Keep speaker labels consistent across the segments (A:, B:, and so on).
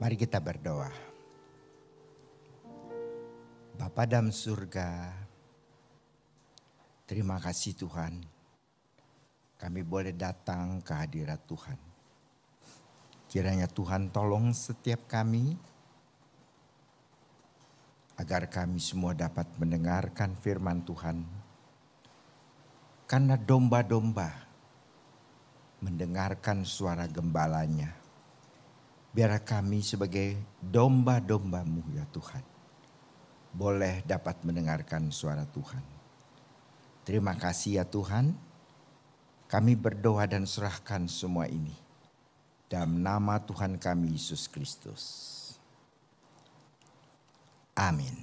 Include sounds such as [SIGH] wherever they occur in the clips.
A: Mari kita berdoa. Bapa dalam surga, terima kasih Tuhan. Kami boleh datang ke hadirat Tuhan. Kiranya Tuhan tolong setiap kami agar kami semua dapat mendengarkan firman Tuhan. Karena domba-domba mendengarkan suara gembalanya Biar kami sebagai domba-dombamu ya Tuhan. Boleh dapat mendengarkan suara Tuhan. Terima kasih ya Tuhan. Kami berdoa dan serahkan semua ini. Dalam nama Tuhan kami Yesus Kristus. Amin.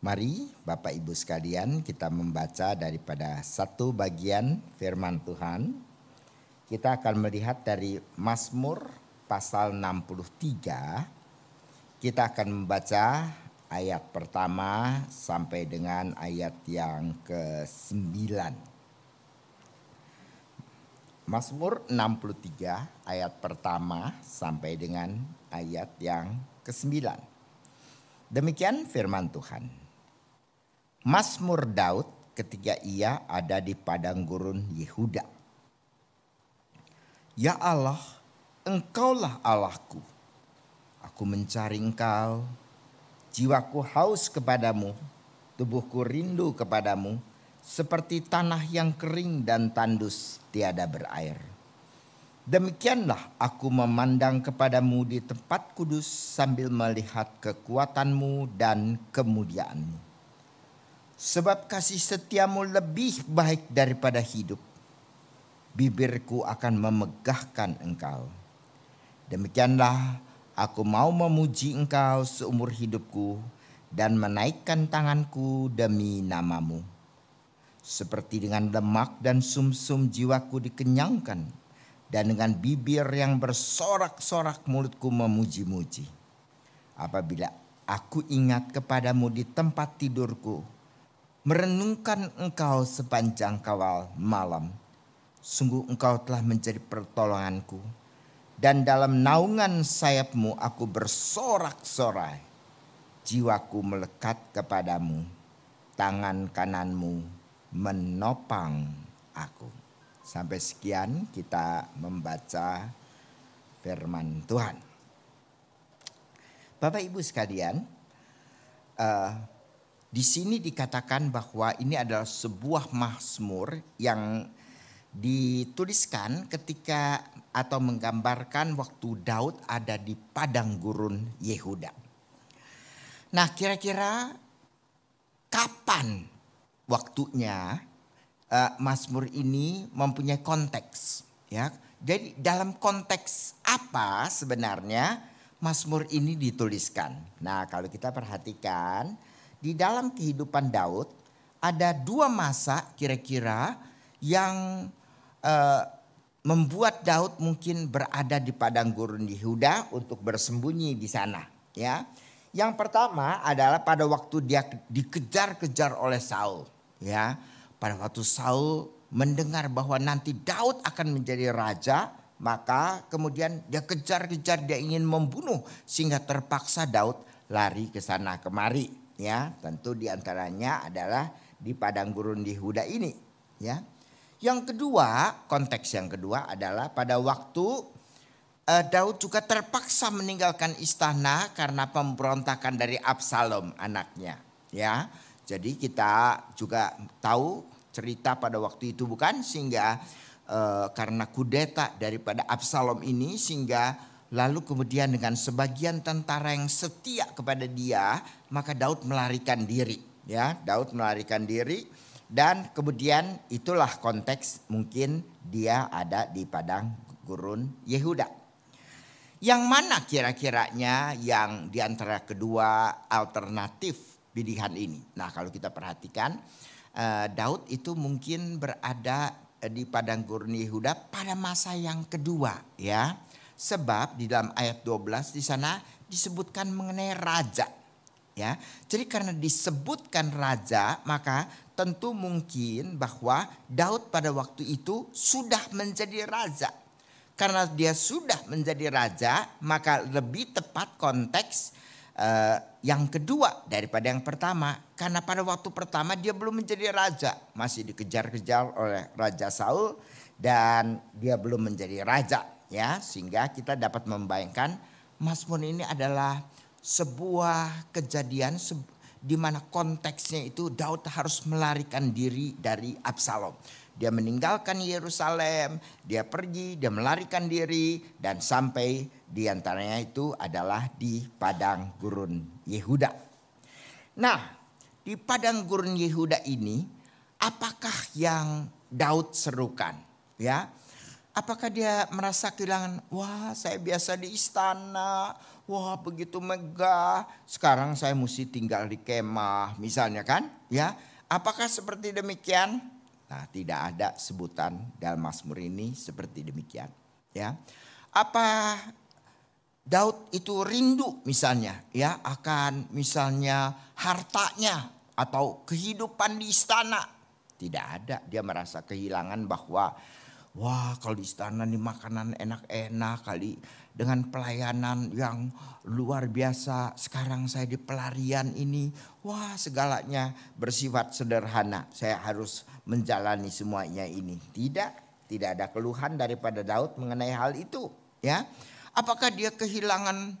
A: Mari Bapak Ibu sekalian kita membaca daripada satu bagian firman Tuhan. Kita akan melihat dari Mazmur pasal 63 kita akan membaca ayat pertama sampai dengan ayat yang ke-9. Mazmur 63 ayat pertama sampai dengan ayat yang ke-9. Demikian firman Tuhan. Mazmur Daud ketika ia ada di padang gurun Yehuda. Ya Allah, Engkaulah Allahku. Aku mencari engkau, jiwaku haus kepadamu, tubuhku rindu kepadamu, seperti tanah yang kering dan tandus tiada berair. Demikianlah aku memandang kepadamu di tempat kudus sambil melihat kekuatanmu dan kemuliaanmu. Sebab kasih setiamu lebih baik daripada hidup. Bibirku akan memegahkan engkau Demikianlah aku mau memuji engkau seumur hidupku dan menaikkan tanganku demi namamu. Seperti dengan lemak dan sumsum -sum jiwaku dikenyangkan dan dengan bibir yang bersorak-sorak mulutku memuji-muji. Apabila aku ingat kepadamu di tempat tidurku, merenungkan engkau sepanjang kawal malam, sungguh engkau telah menjadi pertolonganku dan dalam naungan sayapmu aku bersorak-sorai. Jiwaku melekat kepadamu, tangan kananmu menopang aku. Sampai sekian kita membaca firman Tuhan. Bapak Ibu sekalian, uh, di sini dikatakan bahwa ini adalah sebuah mazmur yang dituliskan ketika atau menggambarkan waktu Daud ada di padang gurun Yehuda. Nah, kira-kira kapan waktunya uh, Mazmur ini mempunyai konteks ya. Jadi dalam konteks apa sebenarnya Mazmur ini dituliskan? Nah, kalau kita perhatikan di dalam kehidupan Daud ada dua masa kira-kira yang uh, membuat Daud mungkin berada di padang gurun Yehuda untuk bersembunyi di sana. Ya, yang pertama adalah pada waktu dia dikejar-kejar oleh Saul. Ya, pada waktu Saul mendengar bahwa nanti Daud akan menjadi raja, maka kemudian dia kejar-kejar dia ingin membunuh sehingga terpaksa Daud lari ke sana kemari. Ya, tentu di antaranya adalah di padang gurun Yehuda ini. Ya, yang kedua, konteks yang kedua adalah pada waktu uh, Daud juga terpaksa meninggalkan istana karena pemberontakan dari Absalom anaknya, ya. Jadi kita juga tahu cerita pada waktu itu bukan sehingga uh, karena kudeta daripada Absalom ini sehingga lalu kemudian dengan sebagian tentara yang setia kepada dia maka Daud melarikan diri, ya. Daud melarikan diri dan kemudian itulah konteks mungkin dia ada di padang gurun Yehuda. Yang mana kira-kiranya yang di antara kedua alternatif pilihan ini? Nah kalau kita perhatikan eh, Daud itu mungkin berada di padang gurun Yehuda pada masa yang kedua ya. Sebab di dalam ayat 12 di sana disebutkan mengenai raja ya. Jadi karena disebutkan raja, maka tentu mungkin bahwa Daud pada waktu itu sudah menjadi raja. karena dia sudah menjadi raja, maka lebih tepat konteks uh, yang kedua daripada yang pertama. Karena pada waktu pertama dia belum menjadi raja, masih dikejar-kejar oleh Raja Saul dan dia belum menjadi raja ya sehingga kita dapat membayangkan Mazmur ini adalah sebuah kejadian di mana konteksnya itu Daud harus melarikan diri dari Absalom. Dia meninggalkan Yerusalem, dia pergi, dia melarikan diri dan sampai di antaranya itu adalah di padang gurun Yehuda. Nah, di padang gurun Yehuda ini apakah yang Daud serukan? Ya, Apakah dia merasa kehilangan, wah saya biasa di istana, wah begitu megah, sekarang saya mesti tinggal di kemah misalnya kan? Ya, apakah seperti demikian? Nah, tidak ada sebutan dalam Mazmur ini seperti demikian, ya. Apa Daud itu rindu misalnya ya akan misalnya hartanya atau kehidupan di istana? Tidak ada, dia merasa kehilangan bahwa Wah kalau di istana nih makanan enak-enak kali. Dengan pelayanan yang luar biasa. Sekarang saya di pelarian ini. Wah segalanya bersifat sederhana. Saya harus menjalani semuanya ini. Tidak, tidak ada keluhan daripada Daud mengenai hal itu. Ya, Apakah dia kehilangan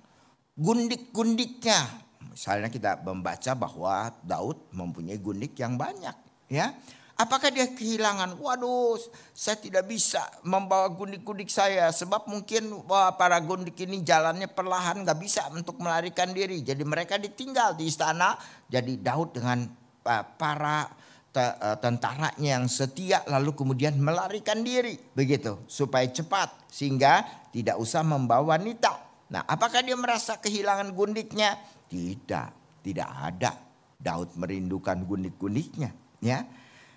A: gundik-gundiknya? Misalnya kita membaca bahwa Daud mempunyai gundik yang banyak. Ya, Apakah dia kehilangan? Waduh, saya tidak bisa membawa gundik-gundik saya sebab mungkin wah, para gundik ini jalannya perlahan nggak bisa untuk melarikan diri. Jadi mereka ditinggal di istana. Jadi Daud dengan uh, para uh, tentaranya yang setia lalu kemudian melarikan diri begitu supaya cepat sehingga tidak usah membawa wanita. Nah, apakah dia merasa kehilangan gundiknya? Tidak, tidak ada. Daud merindukan gundik-gundiknya, ya.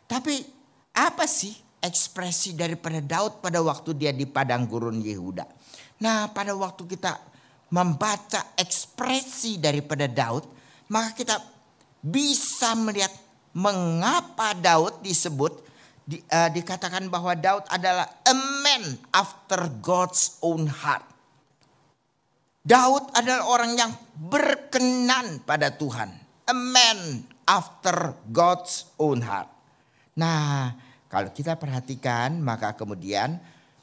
A: Tapi apa sih ekspresi daripada Daud pada waktu dia di padang gurun Yehuda? Nah, pada waktu kita membaca ekspresi daripada Daud, maka kita bisa melihat mengapa Daud disebut di, uh, dikatakan bahwa Daud adalah a man after God's own heart. Daud adalah orang yang berkenan pada Tuhan. A man after God's own heart. Nah, kalau kita perhatikan maka kemudian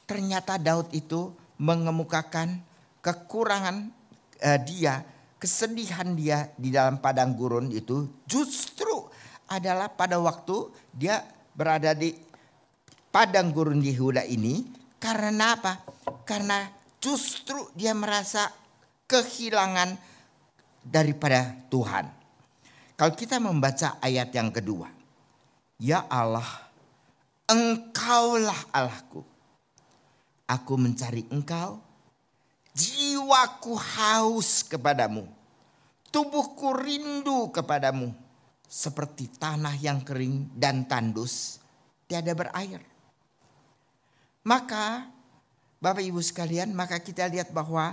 A: ternyata Daud itu mengemukakan kekurangan uh, dia, kesedihan dia di dalam padang gurun itu justru adalah pada waktu dia berada di padang gurun Yehuda ini karena apa? Karena justru dia merasa kehilangan daripada Tuhan. Kalau kita membaca ayat yang kedua, Ya Allah, engkaulah Allahku. Aku mencari engkau, jiwaku haus kepadamu. Tubuhku rindu kepadamu. Seperti tanah yang kering dan tandus, tiada berair. Maka Bapak Ibu sekalian, maka kita lihat bahwa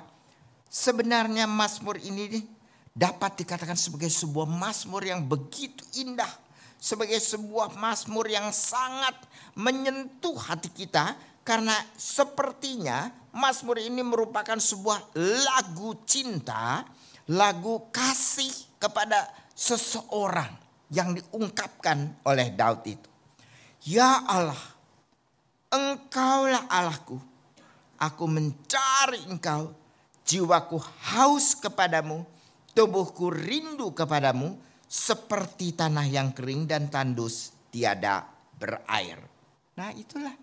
A: sebenarnya Mazmur ini dapat dikatakan sebagai sebuah Mazmur yang begitu indah sebagai sebuah mazmur yang sangat menyentuh hati kita karena sepertinya mazmur ini merupakan sebuah lagu cinta, lagu kasih kepada seseorang yang diungkapkan oleh Daud itu. Ya Allah, Engkaulah Allahku. Aku mencari Engkau, jiwaku haus kepadamu, tubuhku rindu kepadamu seperti tanah yang kering dan tandus tiada berair. Nah itulah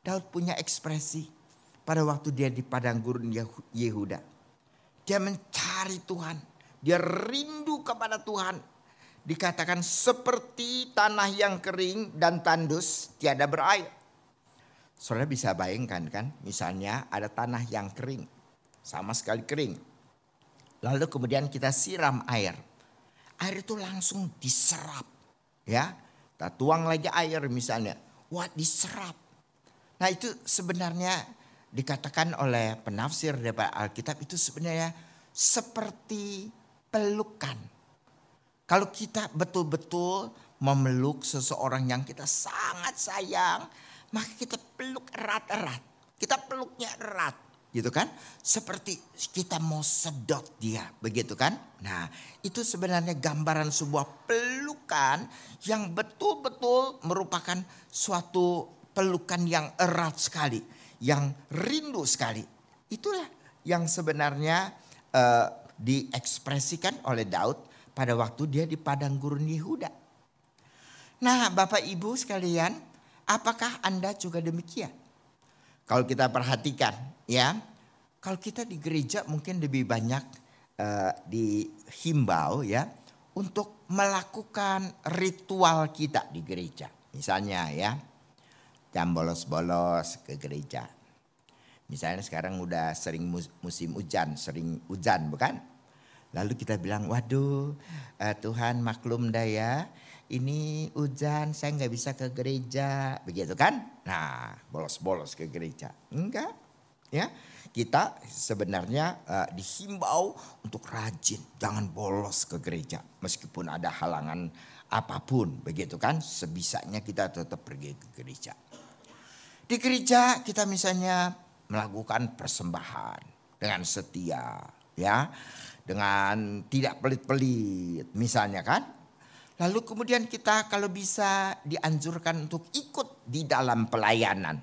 A: Daud punya ekspresi pada waktu dia di padang gurun Yehuda. Dia mencari Tuhan, dia rindu kepada Tuhan. Dikatakan seperti tanah yang kering dan tandus tiada berair. Saudara bisa bayangkan kan, misalnya ada tanah yang kering, sama sekali kering. Lalu kemudian kita siram air air itu langsung diserap. Ya, kita tuang lagi air misalnya. Wah diserap. Nah itu sebenarnya dikatakan oleh penafsir daripada Alkitab itu sebenarnya seperti pelukan. Kalau kita betul-betul memeluk seseorang yang kita sangat sayang, maka kita peluk erat-erat. Kita peluknya erat gitu kan. Seperti kita mau sedot dia begitu kan. Nah itu sebenarnya gambaran sebuah pelukan yang betul-betul merupakan suatu pelukan yang erat sekali. Yang rindu sekali. Itulah yang sebenarnya uh, diekspresikan oleh Daud pada waktu dia di padang gurun Yehuda. Nah Bapak Ibu sekalian apakah Anda juga demikian? Kalau kita perhatikan ya, kalau kita di gereja mungkin lebih banyak uh, dihimbau ya untuk melakukan ritual kita di gereja. Misalnya ya, jam bolos-bolos ke gereja. Misalnya sekarang udah sering musim hujan, sering hujan bukan? Lalu kita bilang, waduh uh, Tuhan maklum dah ya ini hujan saya nggak bisa ke gereja. Begitu kan? Nah bolos-bolos ke gereja. Enggak ya. Kita sebenarnya uh, dihimbau untuk rajin. Jangan bolos ke gereja meskipun ada halangan apa pun. Begitu kan? Sebisanya kita tetap pergi ke gereja. Di gereja kita misalnya melakukan persembahan dengan setia ya. Dengan tidak pelit-pelit misalnya kan Lalu kemudian kita kalau bisa dianjurkan untuk ikut di dalam pelayanan.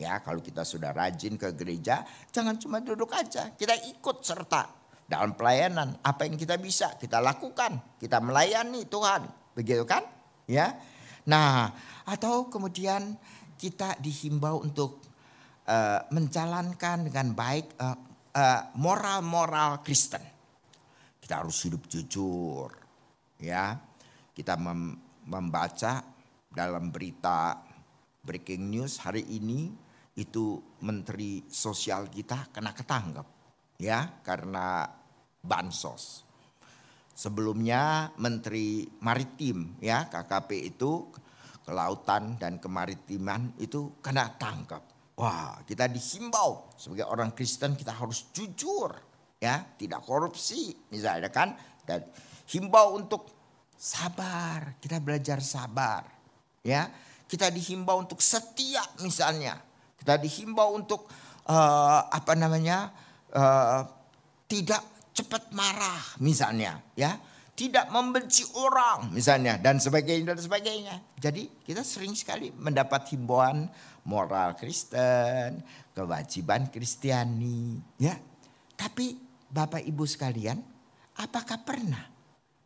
A: Ya, kalau kita sudah rajin ke gereja, jangan cuma duduk aja. Kita ikut serta dalam pelayanan. Apa yang kita bisa, kita lakukan. Kita melayani Tuhan. Begitu kan? Ya. Nah, atau kemudian kita dihimbau untuk uh, menjalankan dengan baik uh, uh, moral-moral Kristen. Kita harus hidup jujur, ya kita mem membaca dalam berita breaking news hari ini itu menteri sosial kita kena ketangkep ya karena bansos. Sebelumnya menteri maritim ya KKP itu kelautan dan kemaritiman itu kena tangkap. Wah, kita dihimbau sebagai orang Kristen kita harus jujur ya, tidak korupsi misalnya kan dan himbau untuk Sabar, kita belajar sabar. Ya, kita dihimbau untuk setia misalnya. Kita dihimbau untuk uh, apa namanya? Uh, tidak cepat marah misalnya, ya. Tidak membenci orang misalnya dan sebagainya dan sebagainya. Jadi kita sering sekali mendapat himbauan moral Kristen, kewajiban Kristiani, ya. Tapi Bapak Ibu sekalian, apakah pernah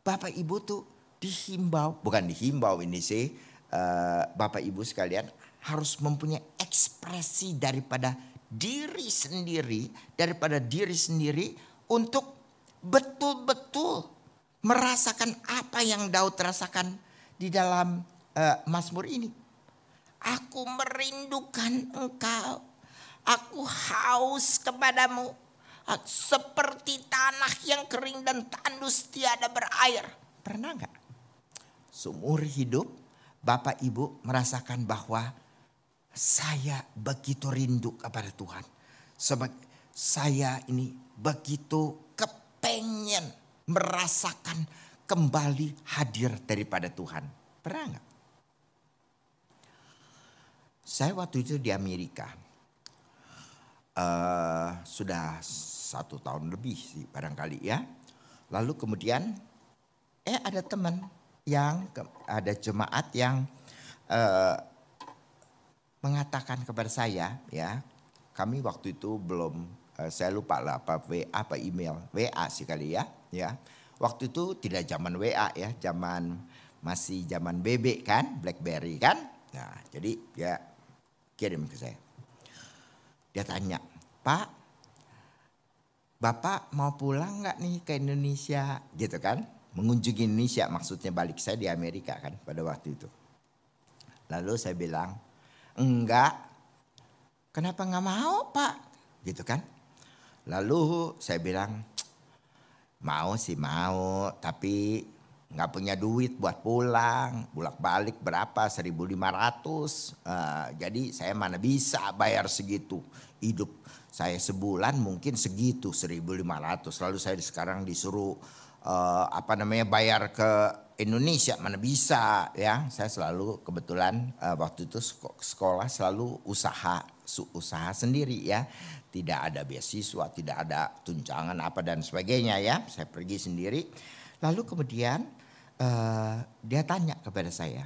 A: Bapak Ibu tuh dihimbau, bukan dihimbau ini sih, uh, Bapak Ibu sekalian harus mempunyai ekspresi daripada diri sendiri, daripada diri sendiri untuk betul-betul merasakan apa yang Daud rasakan di dalam uh, Mazmur ini. Aku merindukan engkau. Aku haus kepadamu. Seperti tanah yang kering dan tandus tiada berair. Pernah nggak? Seumur hidup Bapak Ibu merasakan bahwa saya begitu rindu kepada Tuhan. Sebab saya ini begitu kepengen merasakan kembali hadir daripada Tuhan. Pernah nggak? Saya waktu itu di Amerika. Uh, sudah satu tahun lebih sih barangkali ya. Lalu kemudian eh ada teman yang ada jemaat yang uh, mengatakan kepada saya ya kami waktu itu belum uh, saya lupa lah apa WA apa email WA sih kali ya ya. Waktu itu tidak zaman WA ya zaman masih zaman BB kan BlackBerry kan? Nah jadi ya kirim ke saya. Dia tanya Pak Bapak mau pulang nggak nih ke Indonesia? Gitu kan mengunjungi Indonesia maksudnya balik saya di Amerika kan pada waktu itu. Lalu saya bilang, enggak, kenapa nggak mau pak? Gitu kan. Lalu saya bilang, mau sih mau, tapi nggak punya duit buat pulang, bolak balik berapa? 1.500. Uh, jadi saya mana bisa bayar segitu. Hidup saya sebulan mungkin segitu 1.500. Lalu saya sekarang disuruh uh, apa namanya bayar ke Indonesia mana bisa ya saya selalu kebetulan uh, waktu itu sekolah selalu usaha usaha sendiri ya. Tidak ada beasiswa, tidak ada tunjangan apa dan sebagainya ya. Saya pergi sendiri. Lalu kemudian uh, dia tanya kepada saya,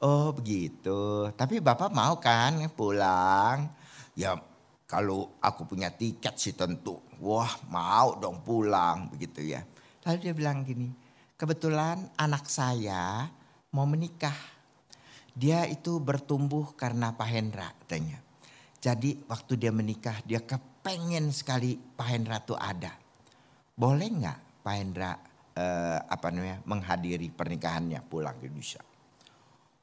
A: oh begitu, tapi bapak mau kan pulang? Ya kalau aku punya tiket sih tentu, wah mau dong pulang begitu ya. Lalu dia bilang gini, kebetulan anak saya mau menikah. Dia itu bertumbuh karena Pak Hendra katanya. Jadi waktu dia menikah dia kepengen sekali Pak Hendra tuh ada. Boleh nggak Pak Hendra eh, apa namanya menghadiri pernikahannya pulang ke Indonesia?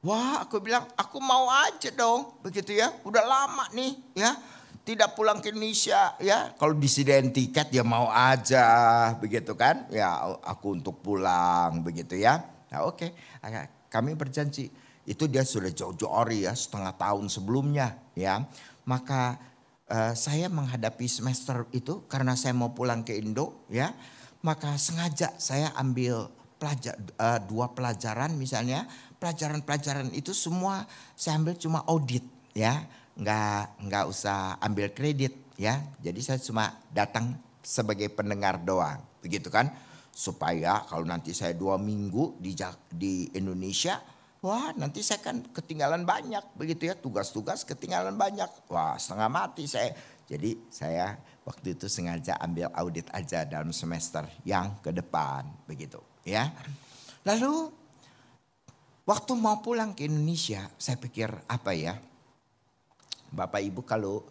A: Wah aku bilang aku mau aja dong begitu ya. Udah lama nih ya tidak pulang ke Indonesia ya. Kalau disediain tiket dia mau aja begitu kan? Ya aku untuk pulang begitu ya. Nah oke. Okay. kami berjanji itu dia sudah jauh-jauh hari ya setengah tahun sebelumnya ya. Maka uh, saya menghadapi semester itu karena saya mau pulang ke Indo ya. Maka sengaja saya ambil pelajar uh, dua pelajaran misalnya. Pelajaran-pelajaran itu semua saya ambil cuma audit ya nggak nggak usah ambil kredit ya. Jadi saya cuma datang sebagai pendengar doang, begitu kan? Supaya kalau nanti saya dua minggu di di Indonesia, wah nanti saya kan ketinggalan banyak, begitu ya tugas-tugas ketinggalan banyak, wah setengah mati saya. Jadi saya waktu itu sengaja ambil audit aja dalam semester yang ke depan, begitu ya. Lalu waktu mau pulang ke Indonesia, saya pikir apa ya? Bapak Ibu kalau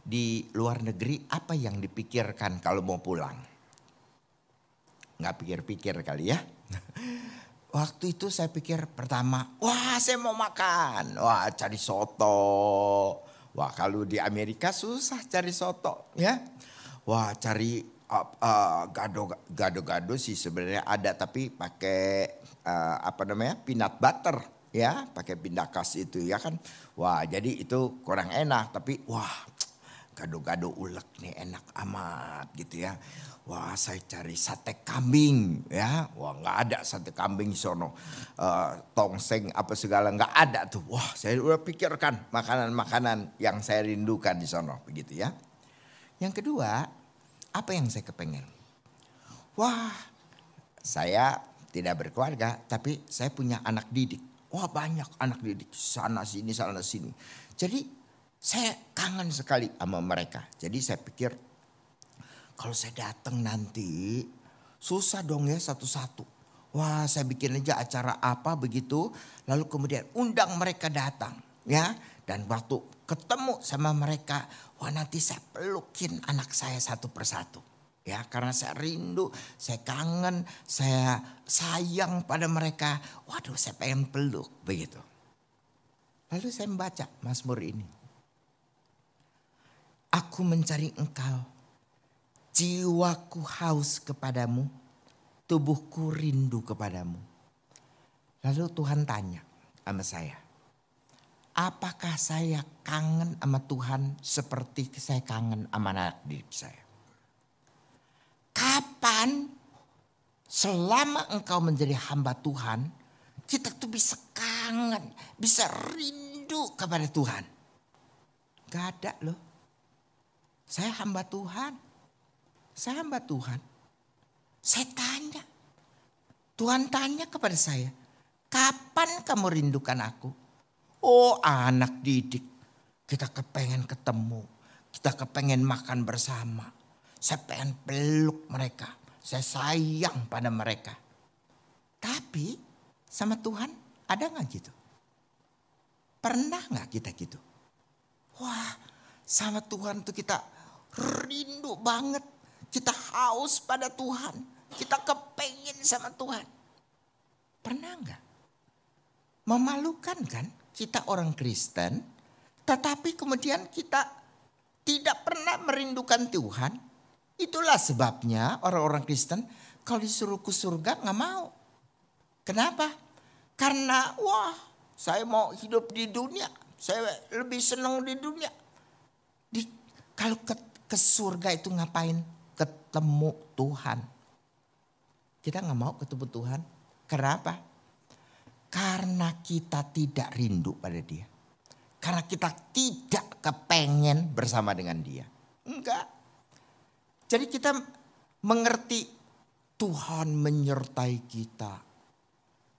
A: di luar negeri apa yang dipikirkan kalau mau pulang? Nggak pikir-pikir kali ya. [LAUGHS] Waktu itu saya pikir pertama, wah saya mau makan. Wah cari soto. Wah kalau di Amerika susah cari soto ya. Wah cari uh, gado-gado sih sebenarnya ada tapi pakai uh, apa namanya peanut butter ya pakai pindakas itu ya kan? Wah jadi itu kurang enak tapi wah gado-gado ulek nih enak amat gitu ya. Wah saya cari sate kambing ya. Wah nggak ada sate kambing sono. Uh, tongseng apa segala nggak ada tuh. Wah saya udah pikirkan makanan-makanan yang saya rindukan di sono begitu ya. Yang kedua apa yang saya kepengen? Wah saya tidak berkeluarga tapi saya punya anak didik Wah banyak anak didik sana sini sana sini. Jadi saya kangen sekali sama mereka. Jadi saya pikir kalau saya datang nanti susah dong ya satu-satu. Wah saya bikin aja acara apa begitu. Lalu kemudian undang mereka datang ya. Dan waktu ketemu sama mereka, wah nanti saya pelukin anak saya satu persatu. Ya, karena saya rindu, saya kangen, saya sayang pada mereka. Waduh, saya pengen peluk begitu. Lalu saya membaca Mazmur ini. Aku mencari engkau, jiwaku haus kepadamu, tubuhku rindu kepadamu. Lalu Tuhan tanya sama saya, apakah saya kangen sama Tuhan seperti saya kangen sama anak didik saya? Kapan selama engkau menjadi hamba Tuhan, kita tuh bisa kangen, bisa rindu kepada Tuhan. Gak ada loh. Saya hamba Tuhan. Saya hamba Tuhan. Saya tanya. Tuhan tanya kepada saya. Kapan kamu rindukan aku? Oh anak didik. Kita kepengen ketemu. Kita kepengen makan bersama. Saya pengen peluk mereka. Saya sayang pada mereka. Tapi sama Tuhan ada nggak gitu? Pernah nggak kita gitu? Wah sama Tuhan tuh kita rindu banget. Kita haus pada Tuhan. Kita kepengen sama Tuhan. Pernah nggak? Memalukan kan kita orang Kristen. Tetapi kemudian kita tidak pernah merindukan Tuhan Itulah sebabnya orang-orang Kristen kalau disuruh ke surga nggak mau. Kenapa? Karena wah saya mau hidup di dunia. Saya lebih senang di dunia. Di, kalau ke, ke surga itu ngapain? Ketemu Tuhan. Kita nggak mau ketemu Tuhan. Kenapa? Karena kita tidak rindu pada dia. karena kita tidak kepengen bersama dengan dia. Enggak. Jadi kita mengerti Tuhan menyertai kita.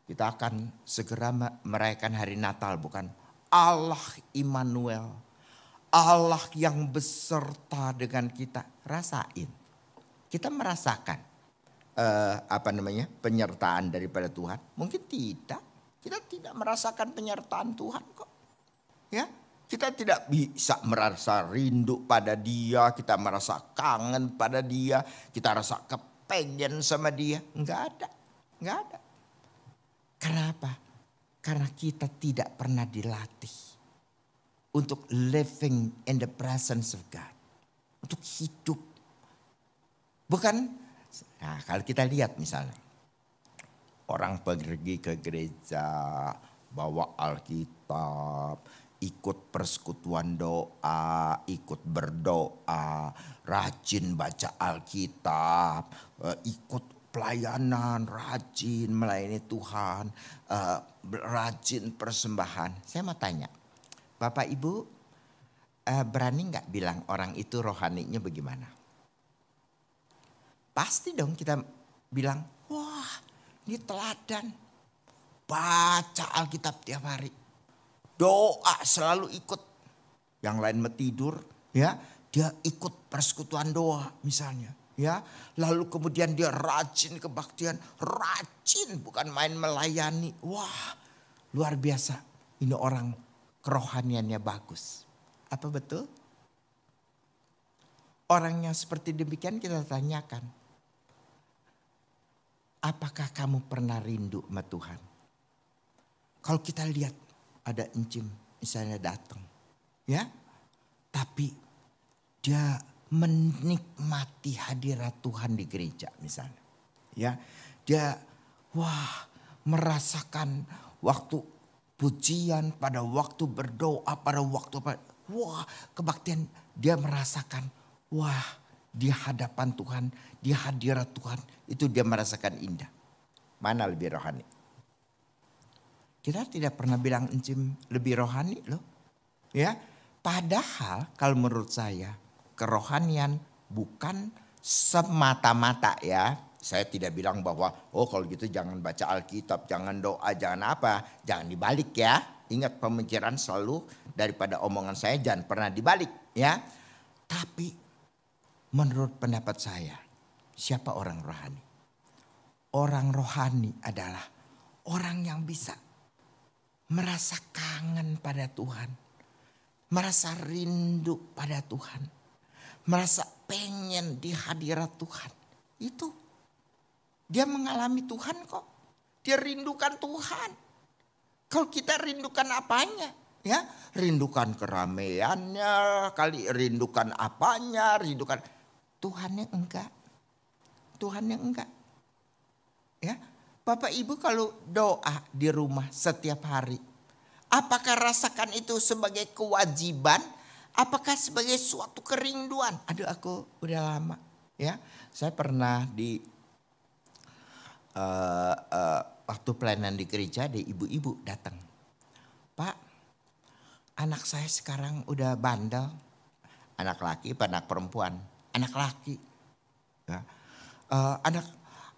A: Kita akan segera merayakan hari Natal bukan? Allah Immanuel. Allah yang beserta dengan kita. Rasain. Kita merasakan uh, apa namanya penyertaan daripada Tuhan. Mungkin tidak. Kita tidak merasakan penyertaan Tuhan kok. Ya, kita tidak bisa merasa rindu pada dia, kita merasa kangen pada dia, kita rasa kepengen sama dia. Enggak ada, enggak ada. Kenapa? Karena kita tidak pernah dilatih untuk living in the presence of God. Untuk hidup. Bukan, nah kalau kita lihat misalnya Orang pergi ke gereja, bawa Alkitab, ikut persekutuan doa, ikut berdoa, rajin baca Alkitab, eh, ikut pelayanan, rajin melayani Tuhan, eh, rajin persembahan. Saya mau tanya, Bapak Ibu eh, berani nggak bilang orang itu rohaninya bagaimana? Pasti dong kita bilang, wah ini teladan. Baca Alkitab tiap hari. Doa selalu ikut. Yang lain mau tidur, ya, dia ikut persekutuan doa misalnya, ya. Lalu kemudian dia rajin kebaktian, rajin bukan main melayani. Wah, luar biasa. Ini orang kerohaniannya bagus. Apa betul? Orang yang seperti demikian kita tanyakan, Apakah kamu pernah rindu sama Tuhan? Kalau kita lihat ada encim misalnya datang. Ya. Tapi dia menikmati hadirat Tuhan di gereja misalnya. Ya. Dia wah merasakan waktu pujian, pada waktu berdoa, pada waktu wah kebaktian dia merasakan wah di hadapan Tuhan, di hadirat Tuhan, itu dia merasakan indah. Mana lebih rohani? Kita tidak pernah bilang encim lebih rohani loh. Ya, padahal kalau menurut saya kerohanian bukan semata-mata ya. Saya tidak bilang bahwa oh kalau gitu jangan baca Alkitab, jangan doa, jangan apa, jangan dibalik ya. Ingat pemikiran selalu daripada omongan saya jangan pernah dibalik ya. Tapi Menurut pendapat saya, siapa orang rohani? Orang rohani adalah orang yang bisa merasa kangen pada Tuhan, merasa rindu pada Tuhan, merasa pengen di hadirat Tuhan. Itu dia mengalami Tuhan kok. Dia rindukan Tuhan. Kalau kita rindukan apanya? Ya, rindukan keramaiannya, kali rindukan apanya, rindukan Tuhan yang enggak. Tuhan yang enggak. Ya, Bapak Ibu kalau doa di rumah setiap hari, apakah rasakan itu sebagai kewajiban? Apakah sebagai suatu kerinduan? Aduh aku udah lama ya. Saya pernah di uh, uh, waktu pelayanan di gereja ada ibu-ibu datang. Pak, anak saya sekarang udah bandel. Anak laki, anak perempuan anak laki. Ya. Uh, anak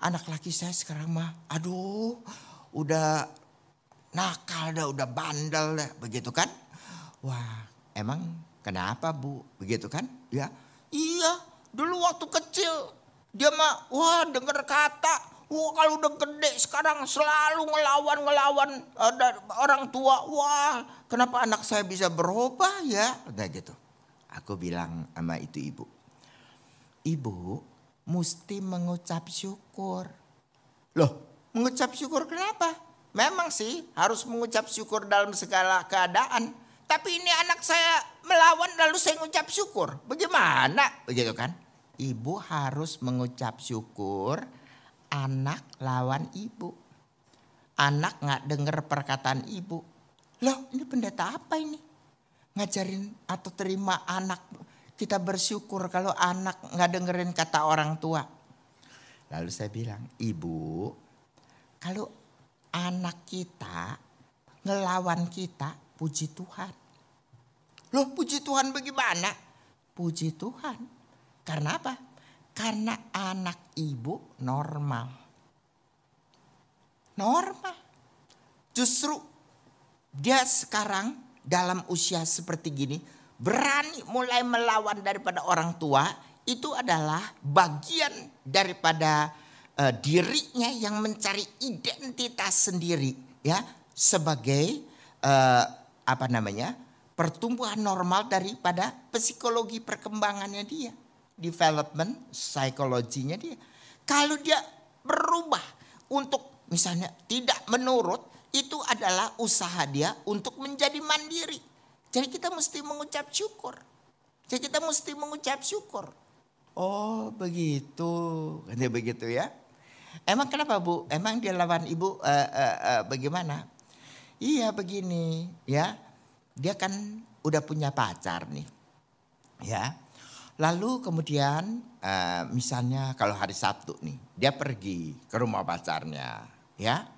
A: anak laki saya sekarang mah, aduh, udah nakal dah, udah bandel dah, begitu kan? Wah, emang kenapa bu? Begitu kan? Ya, iya. Dulu waktu kecil dia mah, wah dengar kata, Wah kalau udah gede sekarang selalu ngelawan ngelawan ada orang tua. Wah kenapa anak saya bisa berubah ya? Udah gitu. Aku bilang sama itu ibu ibu mesti mengucap syukur. Loh, mengucap syukur kenapa? Memang sih harus mengucap syukur dalam segala keadaan. Tapi ini anak saya melawan lalu saya mengucap syukur. Bagaimana? Begitu kan? Ibu harus mengucap syukur anak lawan ibu. Anak nggak dengar perkataan ibu. Loh ini pendeta apa ini? Ngajarin atau terima anak kita bersyukur kalau anak nggak dengerin kata orang tua. Lalu saya bilang, ibu, kalau anak kita ngelawan kita, puji Tuhan. Loh puji Tuhan bagaimana? Puji Tuhan. Karena apa? Karena anak ibu normal. Normal. Justru dia sekarang dalam usia seperti gini berani mulai melawan daripada orang tua itu adalah bagian daripada uh, dirinya yang mencari identitas sendiri ya sebagai uh, apa namanya pertumbuhan normal daripada psikologi perkembangannya dia development psikologinya dia kalau dia berubah untuk misalnya tidak menurut itu adalah usaha dia untuk menjadi mandiri. Jadi kita mesti mengucap syukur. Jadi kita mesti mengucap syukur. Oh begitu, dia begitu ya. Emang kenapa bu? Emang dia lawan ibu uh, uh, uh, bagaimana? Iya begini ya. Dia kan udah punya pacar nih. Ya. Lalu kemudian uh, misalnya kalau hari Sabtu nih, dia pergi ke rumah pacarnya, ya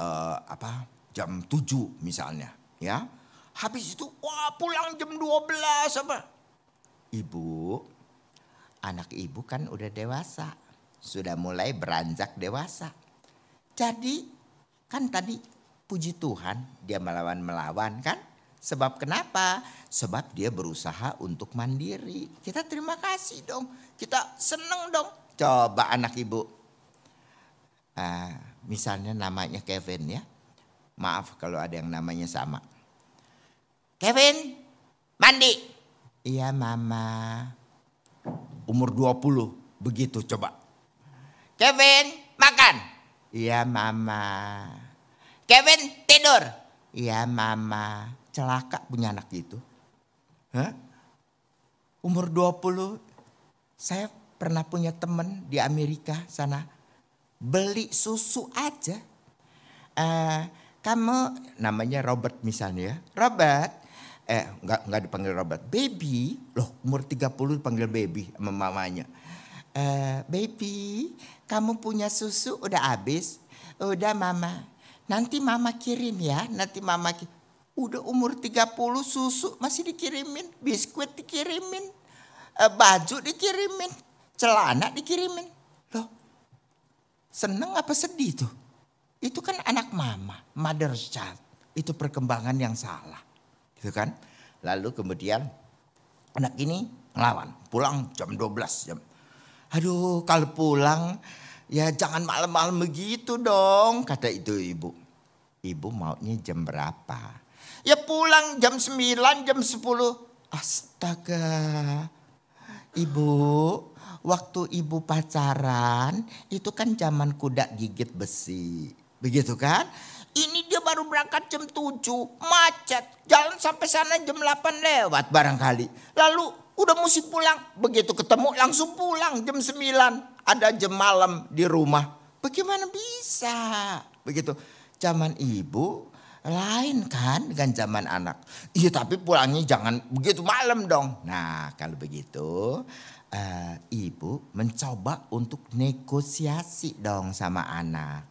A: uh, apa jam 7 misalnya ya. Habis itu wah pulang jam 12 apa. Ibu, anak ibu kan udah dewasa. Sudah mulai beranjak dewasa. Jadi kan tadi puji Tuhan dia melawan-melawan kan. Sebab kenapa? Sebab dia berusaha untuk mandiri. Kita terima kasih dong. Kita seneng dong. Coba anak ibu. Uh, misalnya namanya Kevin ya. Maaf kalau ada yang namanya sama. Kevin, mandi. Iya mama. Umur 20, begitu coba. Kevin, makan. Iya mama. Kevin, tidur. Iya mama. Celaka punya anak itu. Hah? Umur 20, saya pernah punya teman di Amerika sana beli susu aja. Uh, kamu namanya Robert misalnya ya. Robert, eh nggak nggak dipanggil Robert, baby. Loh umur 30 dipanggil baby sama mamanya. Uh, baby, kamu punya susu udah habis? Udah mama. Nanti mama kirim ya, nanti mama. Udah umur 30 susu masih dikirimin, biskuit dikirimin, uh, baju dikirimin, celana dikirimin. Seneng apa sedih tuh? Itu kan anak mama, mother's child. Itu perkembangan yang salah. Gitu kan? Lalu kemudian anak ini ngelawan. Pulang jam 12 jam. Aduh kalau pulang ya jangan malam-malam begitu dong. Kata itu ibu. Ibu maunya jam berapa? Ya pulang jam 9, jam 10. Astaga. Ibu waktu ibu pacaran itu kan zaman kuda gigit besi. Begitu kan? Ini dia baru berangkat jam 7, macet. Jalan sampai sana jam 8 lewat barangkali. Lalu udah mesti pulang. Begitu ketemu langsung pulang jam 9. Ada jam malam di rumah. Bagaimana bisa? Begitu. Zaman ibu lain kan dengan zaman anak. Iya tapi pulangnya jangan begitu malam dong. Nah kalau begitu uh, ibu mencoba untuk negosiasi dong sama anak.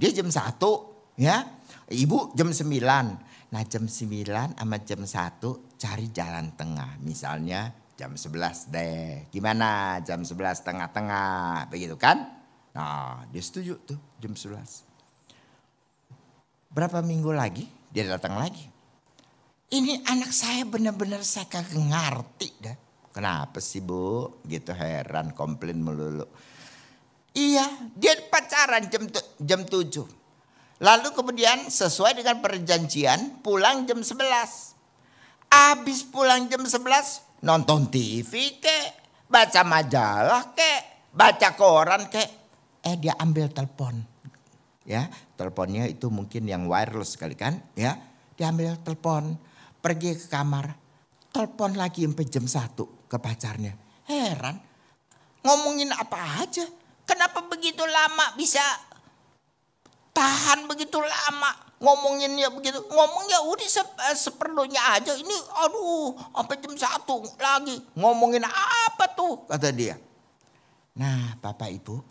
A: Dia jam satu ya, ibu jam sembilan. Nah jam sembilan sama jam satu cari jalan tengah. Misalnya jam sebelas deh. Gimana jam sebelas tengah-tengah begitu kan? Nah dia setuju tuh jam sebelas. Berapa minggu lagi dia datang lagi. Ini anak saya benar-benar saya kagak ngerti dah. Kenapa sih bu? Gitu heran komplain melulu. Iya dia pacaran jam, jam 7. Lalu kemudian sesuai dengan perjanjian pulang jam 11. Habis pulang jam 11 nonton TV ke, baca majalah ke, baca koran ke. Eh dia ambil telepon. Ya, teleponnya itu mungkin yang wireless sekali kan, ya. Dia ambil telepon, pergi ke kamar, telepon lagi sampai jam 1 ke pacarnya. Heran, ngomongin apa aja. Kenapa begitu lama bisa tahan begitu lama ngomonginnya begitu. Ngomong ya udah se eh, seperlunya aja. Ini aduh sampai jam satu lagi. Ngomongin apa tuh kata dia. Nah bapak ibu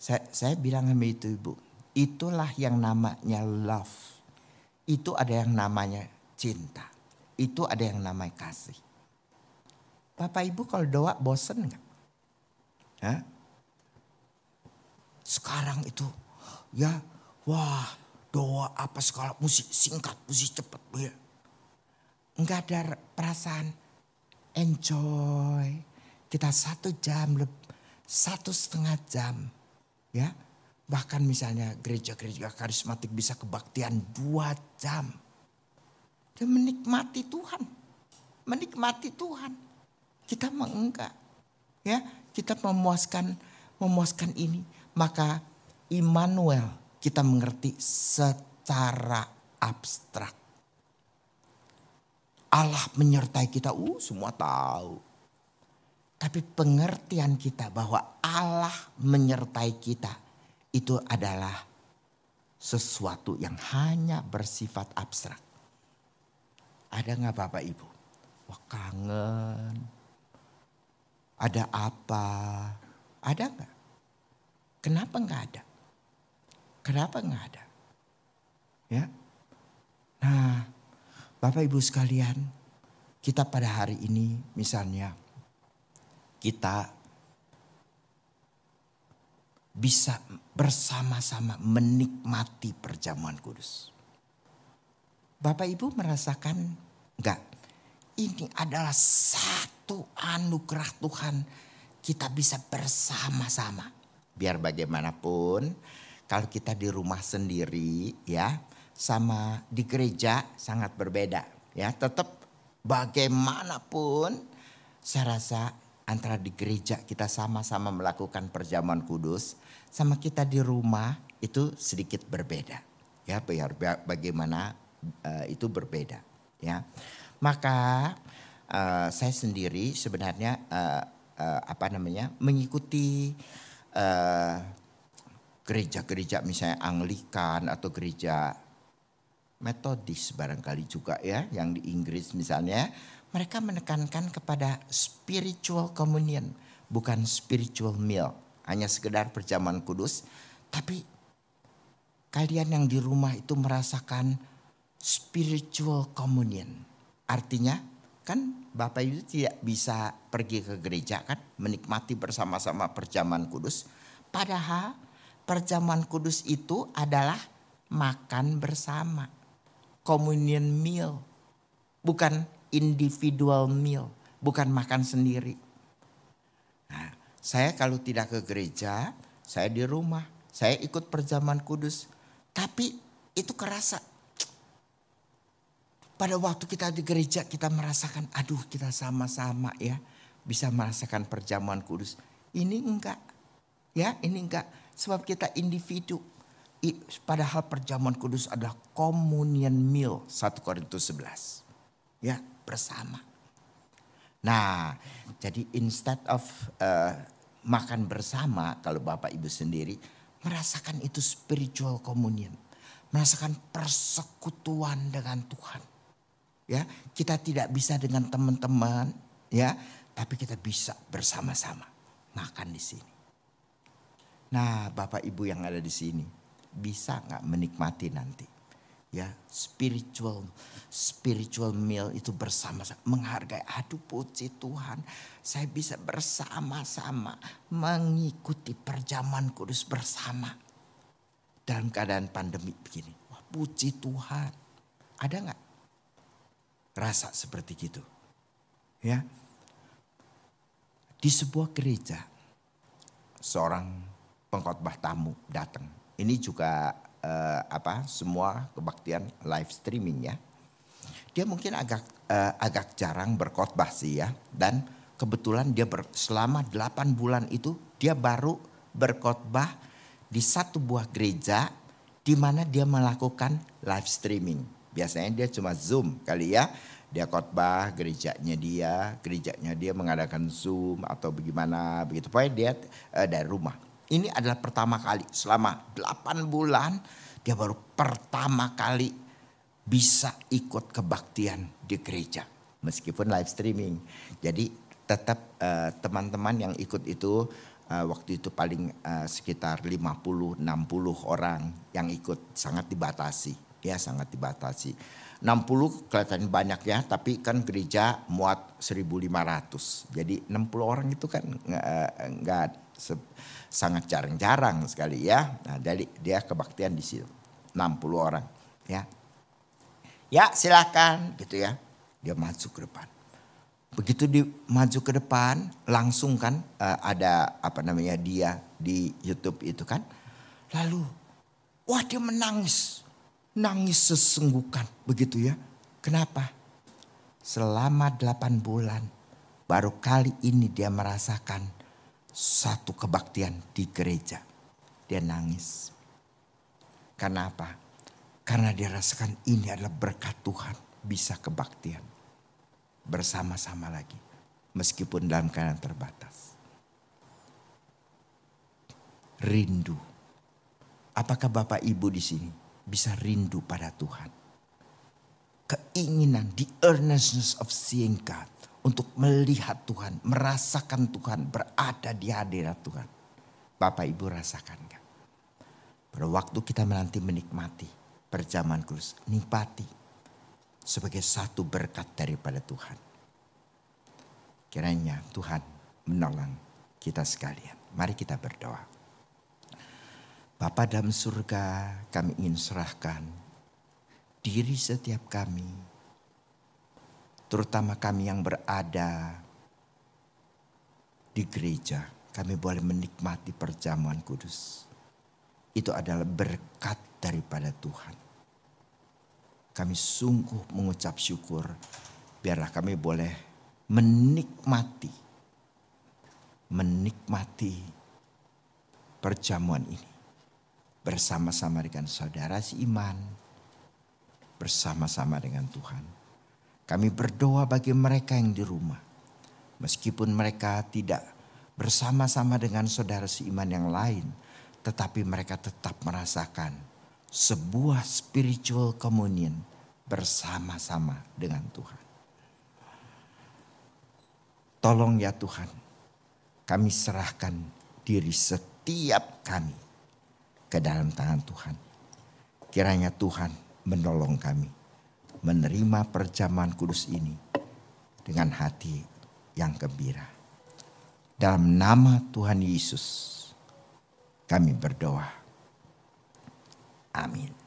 A: saya, saya bilang sama itu ibu. Itulah yang namanya love. Itu ada yang namanya cinta. itu ada yang namanya kasih. Bapak Ibu kalau doa bosen nggak? Sekarang itu ya wah doa apa segala musik singkat, musik cepat ya. Enggak ada perasaan enjoy. Kita satu jam, satu setengah jam ya Bahkan misalnya gereja-gereja karismatik bisa kebaktian dua jam. Dia menikmati Tuhan. Menikmati Tuhan. Kita mengenggak. Ya, kita memuaskan memuaskan ini. Maka Immanuel kita mengerti secara abstrak. Allah menyertai kita, uh semua tahu. Tapi pengertian kita bahwa Allah menyertai kita itu adalah sesuatu yang hanya bersifat abstrak. Ada nggak Bapak Ibu? Wah kangen. Ada apa? Ada nggak? Kenapa nggak ada? Kenapa nggak ada? Ya. Nah, Bapak Ibu sekalian, kita pada hari ini misalnya kita bisa bersama-sama menikmati perjamuan kudus. Bapak Ibu merasakan enggak? Ini adalah satu anugerah Tuhan. Kita bisa bersama-sama. Biar bagaimanapun kalau kita di rumah sendiri ya sama di gereja sangat berbeda ya. Tetap bagaimanapun saya rasa antara di gereja kita sama-sama melakukan perjamuan kudus sama kita di rumah itu sedikit berbeda. Ya, biar bagaimana uh, itu berbeda, ya. Maka uh, saya sendiri sebenarnya uh, uh, apa namanya? mengikuti gereja-gereja misalnya Anglikan atau gereja metodis barangkali juga ya yang di Inggris misalnya mereka menekankan kepada spiritual communion, bukan spiritual meal. Hanya sekedar perjamuan kudus, tapi kalian yang di rumah itu merasakan spiritual communion. Artinya kan Bapak itu tidak bisa pergi ke gereja kan menikmati bersama-sama perjamuan kudus. Padahal perjamuan kudus itu adalah makan bersama. Communion meal. Bukan individual meal, bukan makan sendiri. Nah, saya kalau tidak ke gereja, saya di rumah, saya ikut perjamuan kudus. Tapi itu kerasa. Pada waktu kita di gereja kita merasakan, aduh kita sama-sama ya bisa merasakan perjamuan kudus. Ini enggak, ya ini enggak. Sebab kita individu. Padahal perjamuan kudus adalah communion meal 1 Korintus 11. Ya, bersama. Nah, jadi instead of uh, makan bersama, kalau Bapak Ibu sendiri merasakan itu spiritual communion, merasakan persekutuan dengan Tuhan. Ya, kita tidak bisa dengan teman-teman, ya, tapi kita bisa bersama-sama makan di sini. Nah, Bapak Ibu yang ada di sini bisa nggak menikmati nanti? ya spiritual spiritual meal itu bersama-sama menghargai aduh puji Tuhan saya bisa bersama-sama mengikuti perjamuan kudus bersama. Dalam keadaan pandemi begini wah puji Tuhan. Ada nggak rasa seperti gitu? Ya. Di sebuah gereja seorang pengkhotbah tamu datang ini juga uh, apa semua kebaktian live streaming ya. Dia mungkin agak uh, agak jarang berkhotbah sih ya dan kebetulan dia ber, selama 8 bulan itu dia baru berkhotbah di satu buah gereja di mana dia melakukan live streaming. Biasanya dia cuma Zoom kali ya. Dia khotbah gerejanya dia, gerejanya dia mengadakan Zoom atau bagaimana begitu. Pokoknya dia uh, dari rumah. Ini adalah pertama kali selama 8 bulan dia baru pertama kali bisa ikut kebaktian di gereja. Meskipun live streaming. Jadi tetap uh, teman-teman yang ikut itu uh, waktu itu paling uh, sekitar 50-60 orang yang ikut sangat dibatasi. Ya sangat dibatasi. 60 kelihatan banyak ya, tapi kan gereja muat 1500. Jadi 60 orang itu kan nggak sangat jarang-jarang sekali ya. Nah, jadi dia kebaktian di situ. 60 orang ya. Ya silahkan gitu ya. Dia maju ke depan. Begitu di maju ke depan, langsung kan uh, ada apa namanya dia di YouTube itu kan. Lalu, wah dia menangis, nangis sesenggukan begitu ya. Kenapa? Selama delapan bulan, baru kali ini dia merasakan satu kebaktian di gereja. Dia nangis. Karena apa? Karena dia rasakan ini adalah berkat Tuhan bisa kebaktian bersama-sama lagi. Meskipun dalam keadaan terbatas. Rindu. Apakah Bapak Ibu di sini bisa rindu pada Tuhan? Keinginan, the earnestness of seeing God. Untuk melihat Tuhan, merasakan Tuhan, berada di hadirat Tuhan. Bapak Ibu rasakan kan? Pada waktu kita menanti menikmati perjamuan kudus, nikmati sebagai satu berkat daripada Tuhan. Kiranya Tuhan menolong kita sekalian. Mari kita berdoa. Bapa dalam surga kami ingin serahkan diri setiap kami. Terutama kami yang berada di gereja. Kami boleh menikmati perjamuan kudus. Itu adalah berkat daripada Tuhan kami sungguh mengucap syukur. Biarlah kami boleh menikmati, menikmati perjamuan ini. Bersama-sama dengan saudara iman, bersama-sama dengan Tuhan. Kami berdoa bagi mereka yang di rumah. Meskipun mereka tidak bersama-sama dengan saudara seiman yang lain. Tetapi mereka tetap merasakan sebuah spiritual communion bersama-sama dengan Tuhan. Tolong ya Tuhan, kami serahkan diri setiap kami ke dalam tangan Tuhan. Kiranya Tuhan menolong kami menerima perjamuan kudus ini dengan hati yang gembira. Dalam nama Tuhan Yesus kami berdoa. Amin.